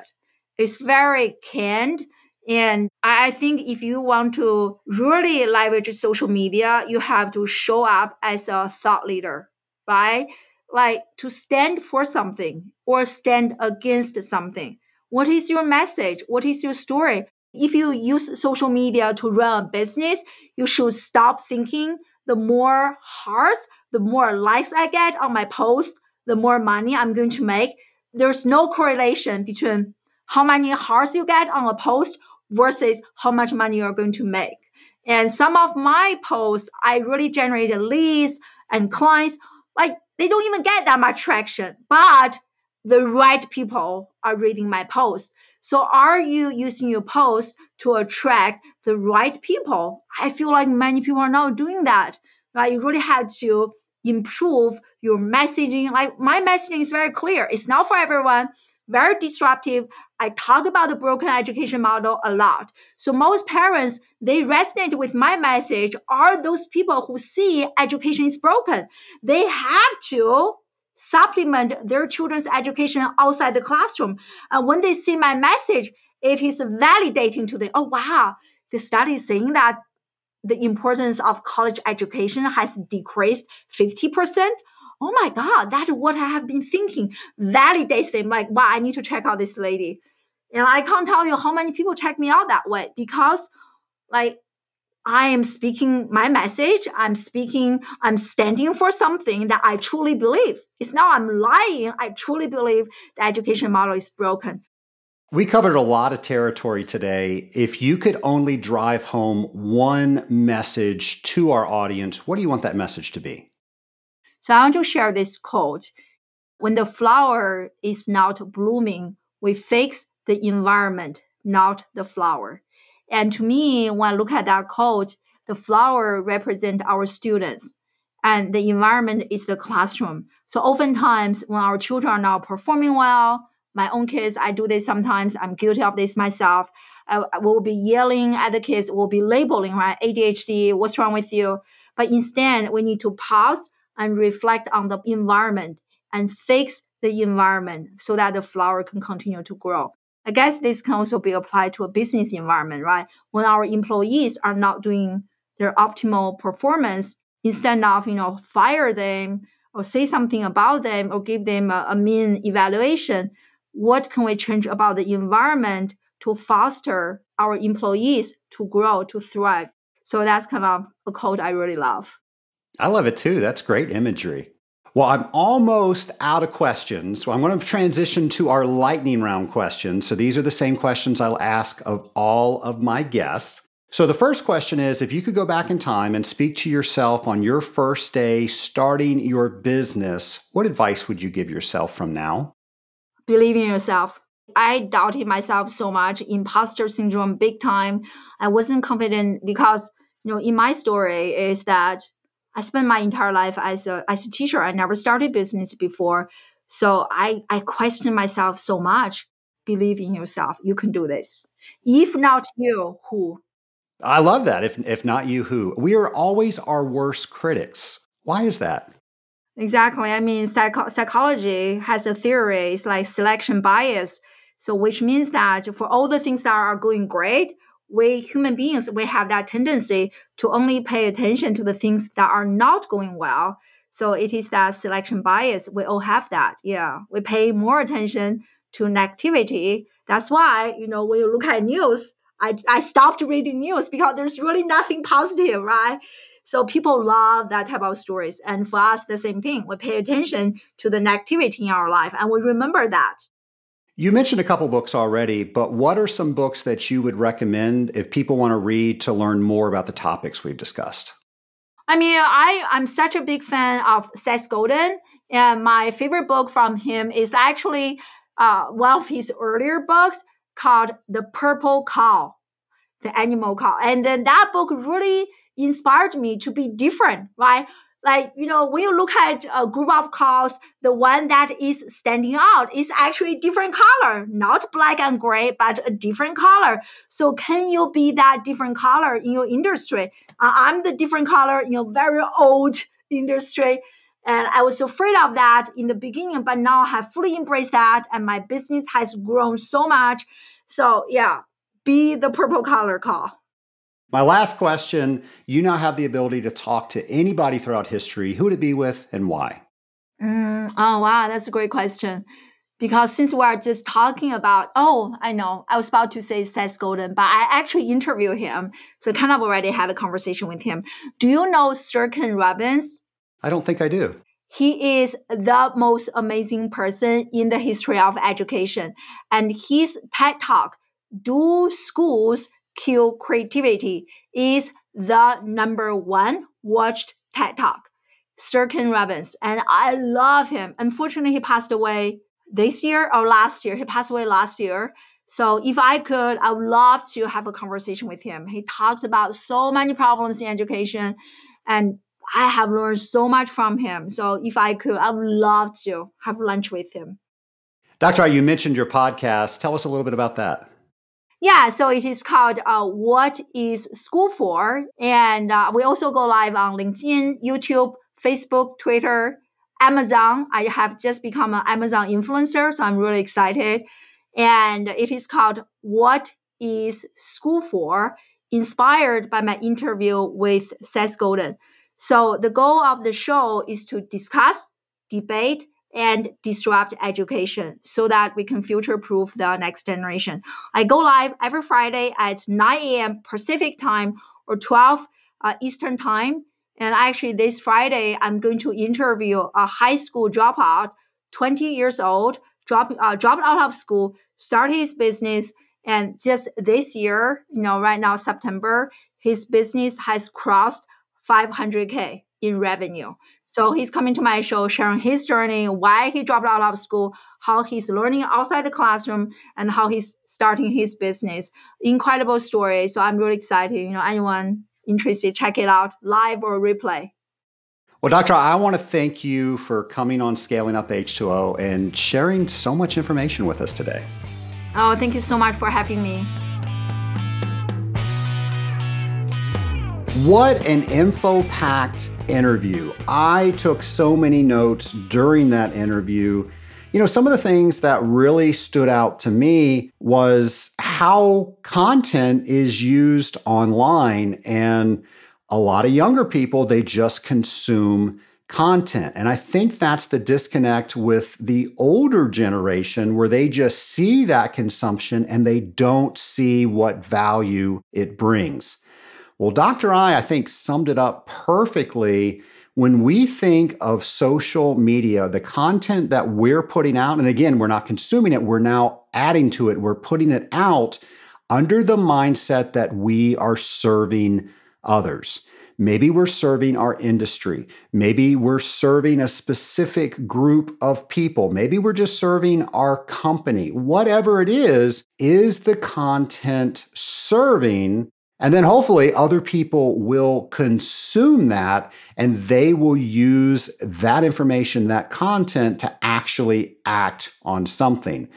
It's very canned. And I think if you want to really leverage social media, you have to show up as a thought leader. right? Like to stand for something or stand against something. What is your message? What is your story? If you use social media to run a business, you should stop thinking the more hearts, the more likes I get on my post, the more money I'm going to make. There's no correlation between how many hearts you get on a post versus how much money you're going to make. And some of my posts, I really generated leads and clients. Like they don't even get that much traction, but the right people are reading my posts. So are you using your post to attract the right people? I feel like many people are not doing that. Right? You really have to improve your messaging. Like my messaging is very clear. It's not for everyone very disruptive. I talk about the broken education model a lot. So most parents, they resonate with my message are those people who see education is broken. They have to supplement their children's education outside the classroom. And when they see my message, it is validating to them. Oh, wow, the study is saying that the importance of college education has decreased 50% oh my God, that's what I have been thinking. Validates them like, wow, I need to check out this lady. And I can't tell you how many people check me out that way because like I am speaking my message. I'm speaking, I'm standing for something that I truly believe. It's not I'm lying. I truly believe the education model is broken. We covered a lot of territory today. If you could only drive home one message to our audience, what do you want that message to be? So I want to share this quote. When the flower is not blooming, we fix the environment, not the flower. And to me, when I look at that quote, the flower represent our students and the environment is the classroom. So oftentimes when our children are not performing well, my own kids, I do this sometimes. I'm guilty of this myself. I, I will be yelling at the kids, will be labeling, right? ADHD, what's wrong with you? But instead, we need to pause and reflect on the environment and fix the environment so that the flower can continue to grow. I guess this can also be applied to a business environment, right? When our employees are not doing their optimal performance, instead of you know fire them or say something about them or give them a, a mean evaluation, what can we change about the environment to foster our employees to grow, to thrive? So that's kind of a code I really love. I love it too. That's great imagery. Well, I'm almost out of questions. So I'm going to transition to our lightning round questions. So these are the same questions I'll ask of all of my guests. So the first question is if you could go back in time and speak to yourself on your first day starting your business, what advice would you give yourself from now? Believe in yourself. I doubted myself so much, imposter syndrome big time. I wasn't confident because, you know, in my story is that I spent my entire life as a as a teacher. I never started business before. So I I question myself so much. Believe in yourself. You can do this. If not you, who? I love that. If if not you, who? We are always our worst critics. Why is that? Exactly. I mean, psycho- psychology has a theory. It's like selection bias. So, which means that for all the things that are going great, we human beings we have that tendency to only pay attention to the things that are not going well. So it is that selection bias we all have that yeah. We pay more attention to negativity. That's why you know when you look at news i, I stopped reading news because there's really nothing positive right? So people love that type of stories. And for us the same thing we pay attention to the negativity in our life and we remember that you mentioned a couple books already, but what are some books that you would recommend if people want to read to learn more about the topics we've discussed? I mean, I, I'm such a big fan of Seth Godin, and my favorite book from him is actually uh, one of his earlier books called The Purple Cow, The Animal Cow. And then that book really inspired me to be different, right? Like you know when you look at a group of cows the one that is standing out is actually a different color not black and gray but a different color. So can you be that different color in your industry? Uh, i'm the different color in a very old industry and i was afraid of that in the beginning but now i have fully embraced that and my business has grown so much. So yeah be the purple color cow my last question you now have the ability to talk to anybody throughout history. Who would it be with and why? Mm, oh, wow. That's a great question. Because since we are just talking about, oh, I know, I was about to say Seth Godin, but I actually interviewed him. So kind of already had a conversation with him. Do you know Sir Ken Robinson? I don't think I do. He is the most amazing person in the history of education. And his TED Talk, Do Schools Kill Creativity, is the number one watched TED Talk. Sir Ken Robinson. And I love him. Unfortunately, he passed away this year or last year. He passed away last year. So if I could, I would love to have a conversation with him. He talked about so many problems in education and I have learned so much from him. So if I could, I would love to have lunch with him. Dr. you mentioned your podcast. Tell us a little bit about that. Yeah, so it is called uh, What is School For? And uh, we also go live on LinkedIn, YouTube, Facebook, Twitter, Amazon. I have just become an Amazon influencer, so I'm really excited. And it is called What is School For? Inspired by my interview with Seth Godin. So the goal of the show is to discuss, debate, and disrupt education so that we can future proof the next generation. I go live every Friday at 9 a.m. Pacific time or 12 uh, Eastern time. And actually, this Friday, I'm going to interview a high school dropout, 20 years old, drop, uh, dropped out of school, started his business. And just this year, you know, right now, September, his business has crossed 500K in revenue. So he's coming to my show, sharing his journey, why he dropped out of school, how he's learning outside the classroom, and how he's starting his business. Incredible story. So I'm really excited. You know, anyone interested, check it out live or replay. Well, Doctor, I want to thank you for coming on Scaling Up H2O and sharing so much information with us today. Oh, thank you so much for having me. What an info packed interview. I took so many notes during that interview. You know, some of the things that really stood out to me was how content is used online. And a lot of younger people, they just consume content. And I think that's the disconnect with the older generation where they just see that consumption and they don't see what value it brings. Well, Dr. Ai, I think, summed it up perfectly. When we think of social media, the content that we're putting out, and again, we're not consuming it, we're now adding to it, we're putting it out under the mindset that we are serving others. Maybe we're serving our industry. Maybe we're serving a specific group of people. Maybe we're just serving our company. Whatever it is, is the content serving and then hopefully other people will consume that and they will use that information, that content to actually act on something.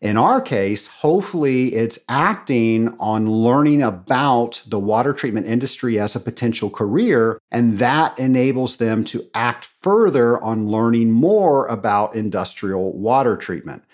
In our case, hopefully it's acting on learning about the water treatment industry as a potential career, and that enables them to act further on learning more about industrial water treatment.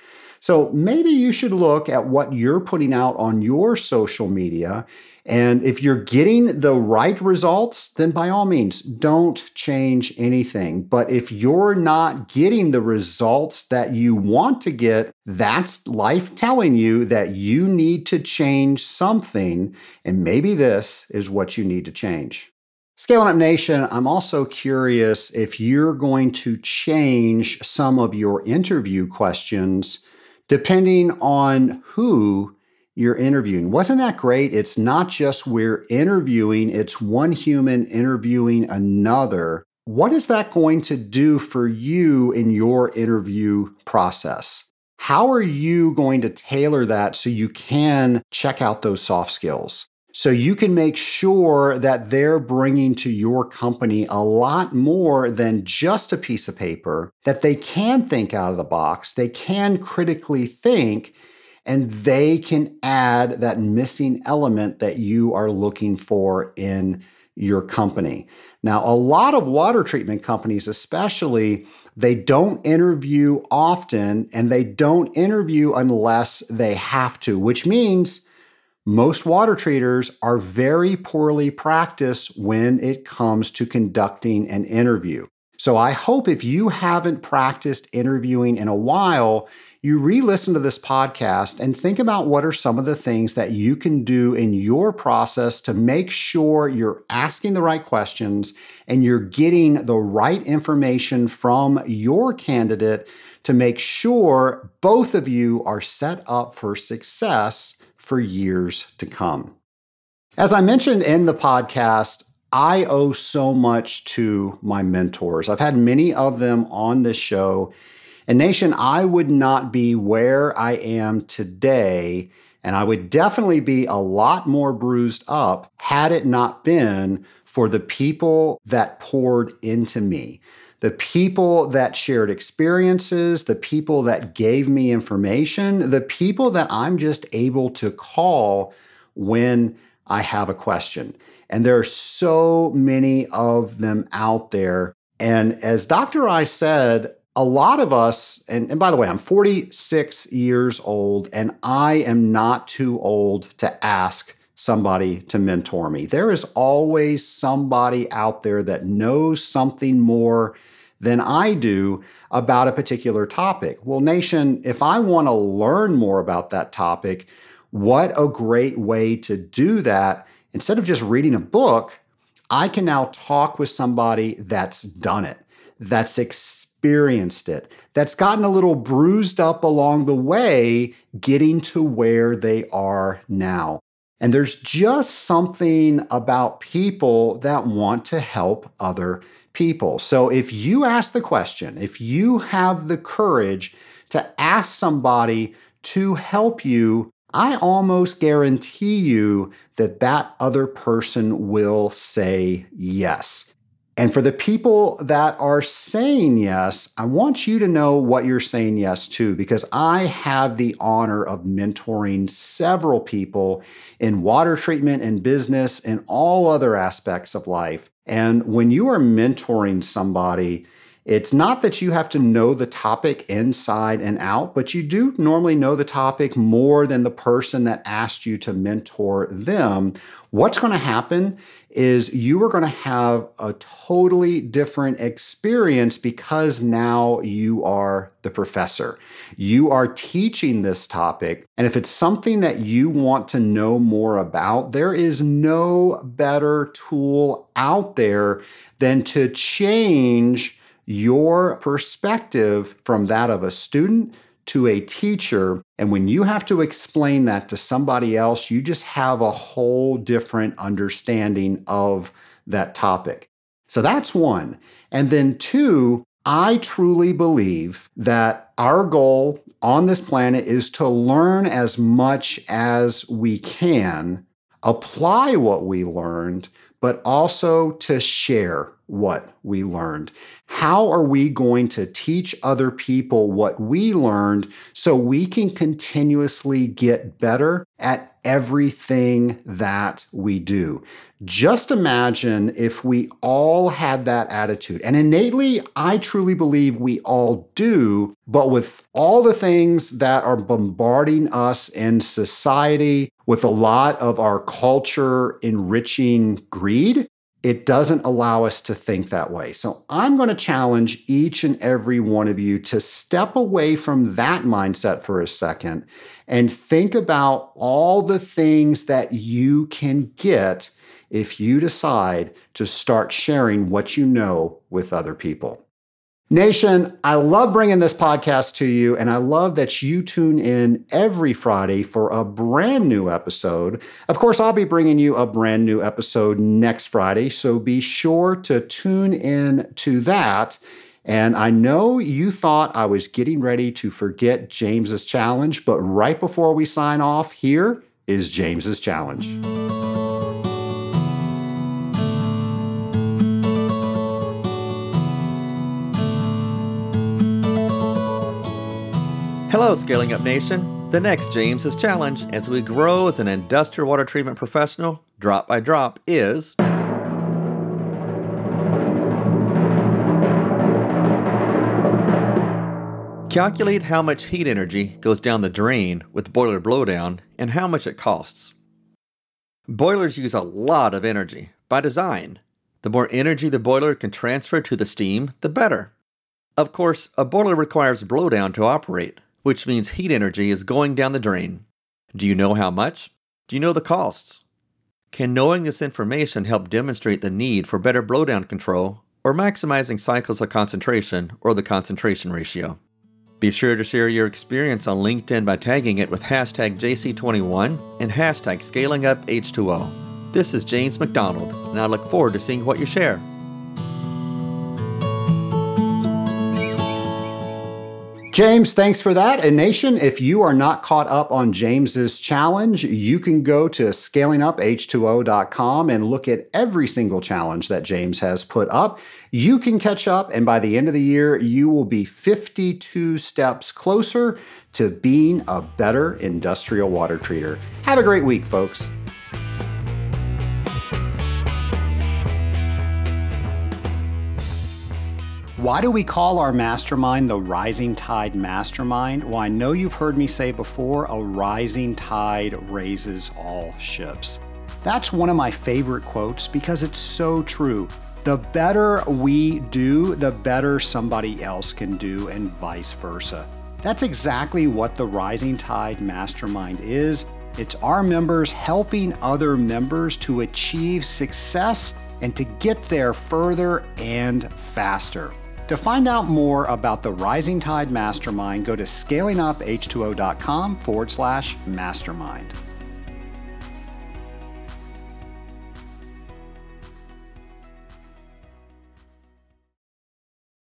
So maybe you should look at what you're putting out on your social media. And if you're getting the right results, then by all means, don't change anything. But if you're not getting the results that you want to get, that's life telling you that you need to change something. And maybe this is what you need to change. Scaling Up Nation, I'm also curious if you're going to change some of your interview questions depending on who you're interviewing. Wasn't that great? It's not just we're interviewing, it's one human interviewing another. What is that going to do for you in your interview process? How are you going to tailor that so you can check out those soft skills? So you can make sure that they're bringing to your company a lot more than just a piece of paper, that they can think out of the box, they can critically think, and they can add that missing element that you are looking for in your company. Now, a lot of water treatment companies, especially, they don't interview often and they don't interview unless they have to, which means most water treaters are very poorly practiced when it comes to conducting an interview. So I hope if you haven't practiced interviewing in a while, you re listen to this podcast and think about what are some of the things that you can do in your process to make sure you're asking the right questions and you're getting the right information from your candidate to make sure both of you are set up for success for years to come. As I mentioned in the podcast, I owe so much to my mentors. I've had many of them on this show. And, Nation, I would not be where I am today, and I would definitely be a lot more bruised up had it not been for the people that poured into me the people that shared experiences, the people that gave me information, the people that I'm just able to call when I have a question. And there are so many of them out there. And as Dr. Ai said, a lot of us, and, and by the way, I'm 46 years old, and I am not too old to ask somebody to mentor me. There is always somebody out there that knows something more than I do about a particular topic. Well, Nation, if I want to learn more about that topic, what a great way to do that. Instead of just reading a book, I can now talk with somebody that's done it, that's experienced it, that's gotten a little bruised up along the way, getting to where they are now. And there's just something about people that want to help other people. So if you ask the question, if you have the courage to ask somebody to help you, I almost guarantee you that that other person will say yes. And for the people that are saying yes, I want you to know what you're saying yes to because I have the honor of mentoring several people in water treatment and business and all other aspects of life. And when you are mentoring somebody, it's not that you have to know the topic inside and out, but you do normally know the topic more than the person that asked you to mentor them. What's going to happen is you are going to have a totally different experience because now you are the professor. You are teaching this topic. And if it's something that you want to know more about, there is no better tool out there than to change your perspective from that of a student to a teacher. And when you have to explain that to somebody else, you just have a whole different understanding of that topic. So that's one. And then two, I truly believe that our goal on this planet is to learn as much as we can, apply what we learned, but also to share what we learned. How are we going to teach other people what we learned so we can continuously get better at everything that we do? Just imagine if we all had that attitude. And innately, I truly believe we all do, but with all the things that are bombarding us in society, with a lot of our culture enriching greed, it doesn't allow us to think that way. So I'm going to challenge each and every one of you to step away from that mindset for a second and think about all the things that you can get if you decide to start sharing what you know with other people. Nation, I love bringing this podcast to you, and I love that you tune in every Friday for a brand new episode. Of course, I'll be bringing you a brand new episode next Friday, so be sure to tune in to that. And I know you thought I was getting ready to forget James's challenge, but right before we sign off, here is James's challenge. Hello, Scaling Up Nation. The next James's challenge as we grow as an industrial water treatment professional, drop by drop, is. Calculate how much heat energy goes down the drain with boiler blowdown and how much it costs. Boilers use a lot of energy by design. The more energy the boiler can transfer to the steam, the better. Of course, a boiler requires blowdown to operate, which means heat energy is going down the drain. Do you know how much? Do you know the costs? Can knowing this information help demonstrate the need for better blowdown control or maximizing cycles of concentration or the concentration ratio? Be sure to share your experience on LinkedIn by tagging it with hashtag JC21 and hashtag ScalingUpH2O. This is James McDonald, and I look forward to seeing what you share. James, thanks for that. And Nation, if you are not caught up on James's challenge, you can go to scalinguph2o.com and look at every single challenge that James has put up. You can catch up, and by the end of the year, you will be 52 steps closer to being a better industrial water treater. Have a great week, folks. Why do we call our mastermind the Rising Tide Mastermind? Well, I know you've heard me say before a rising tide raises all ships. That's one of my favorite quotes because it's so true. The better we do, the better somebody else can do, and vice versa. That's exactly what the Rising Tide Mastermind is. It's our members helping other members to achieve success and to get there further and faster. To find out more about the Rising Tide Mastermind, go to scalinguph2o.com forward slash mastermind.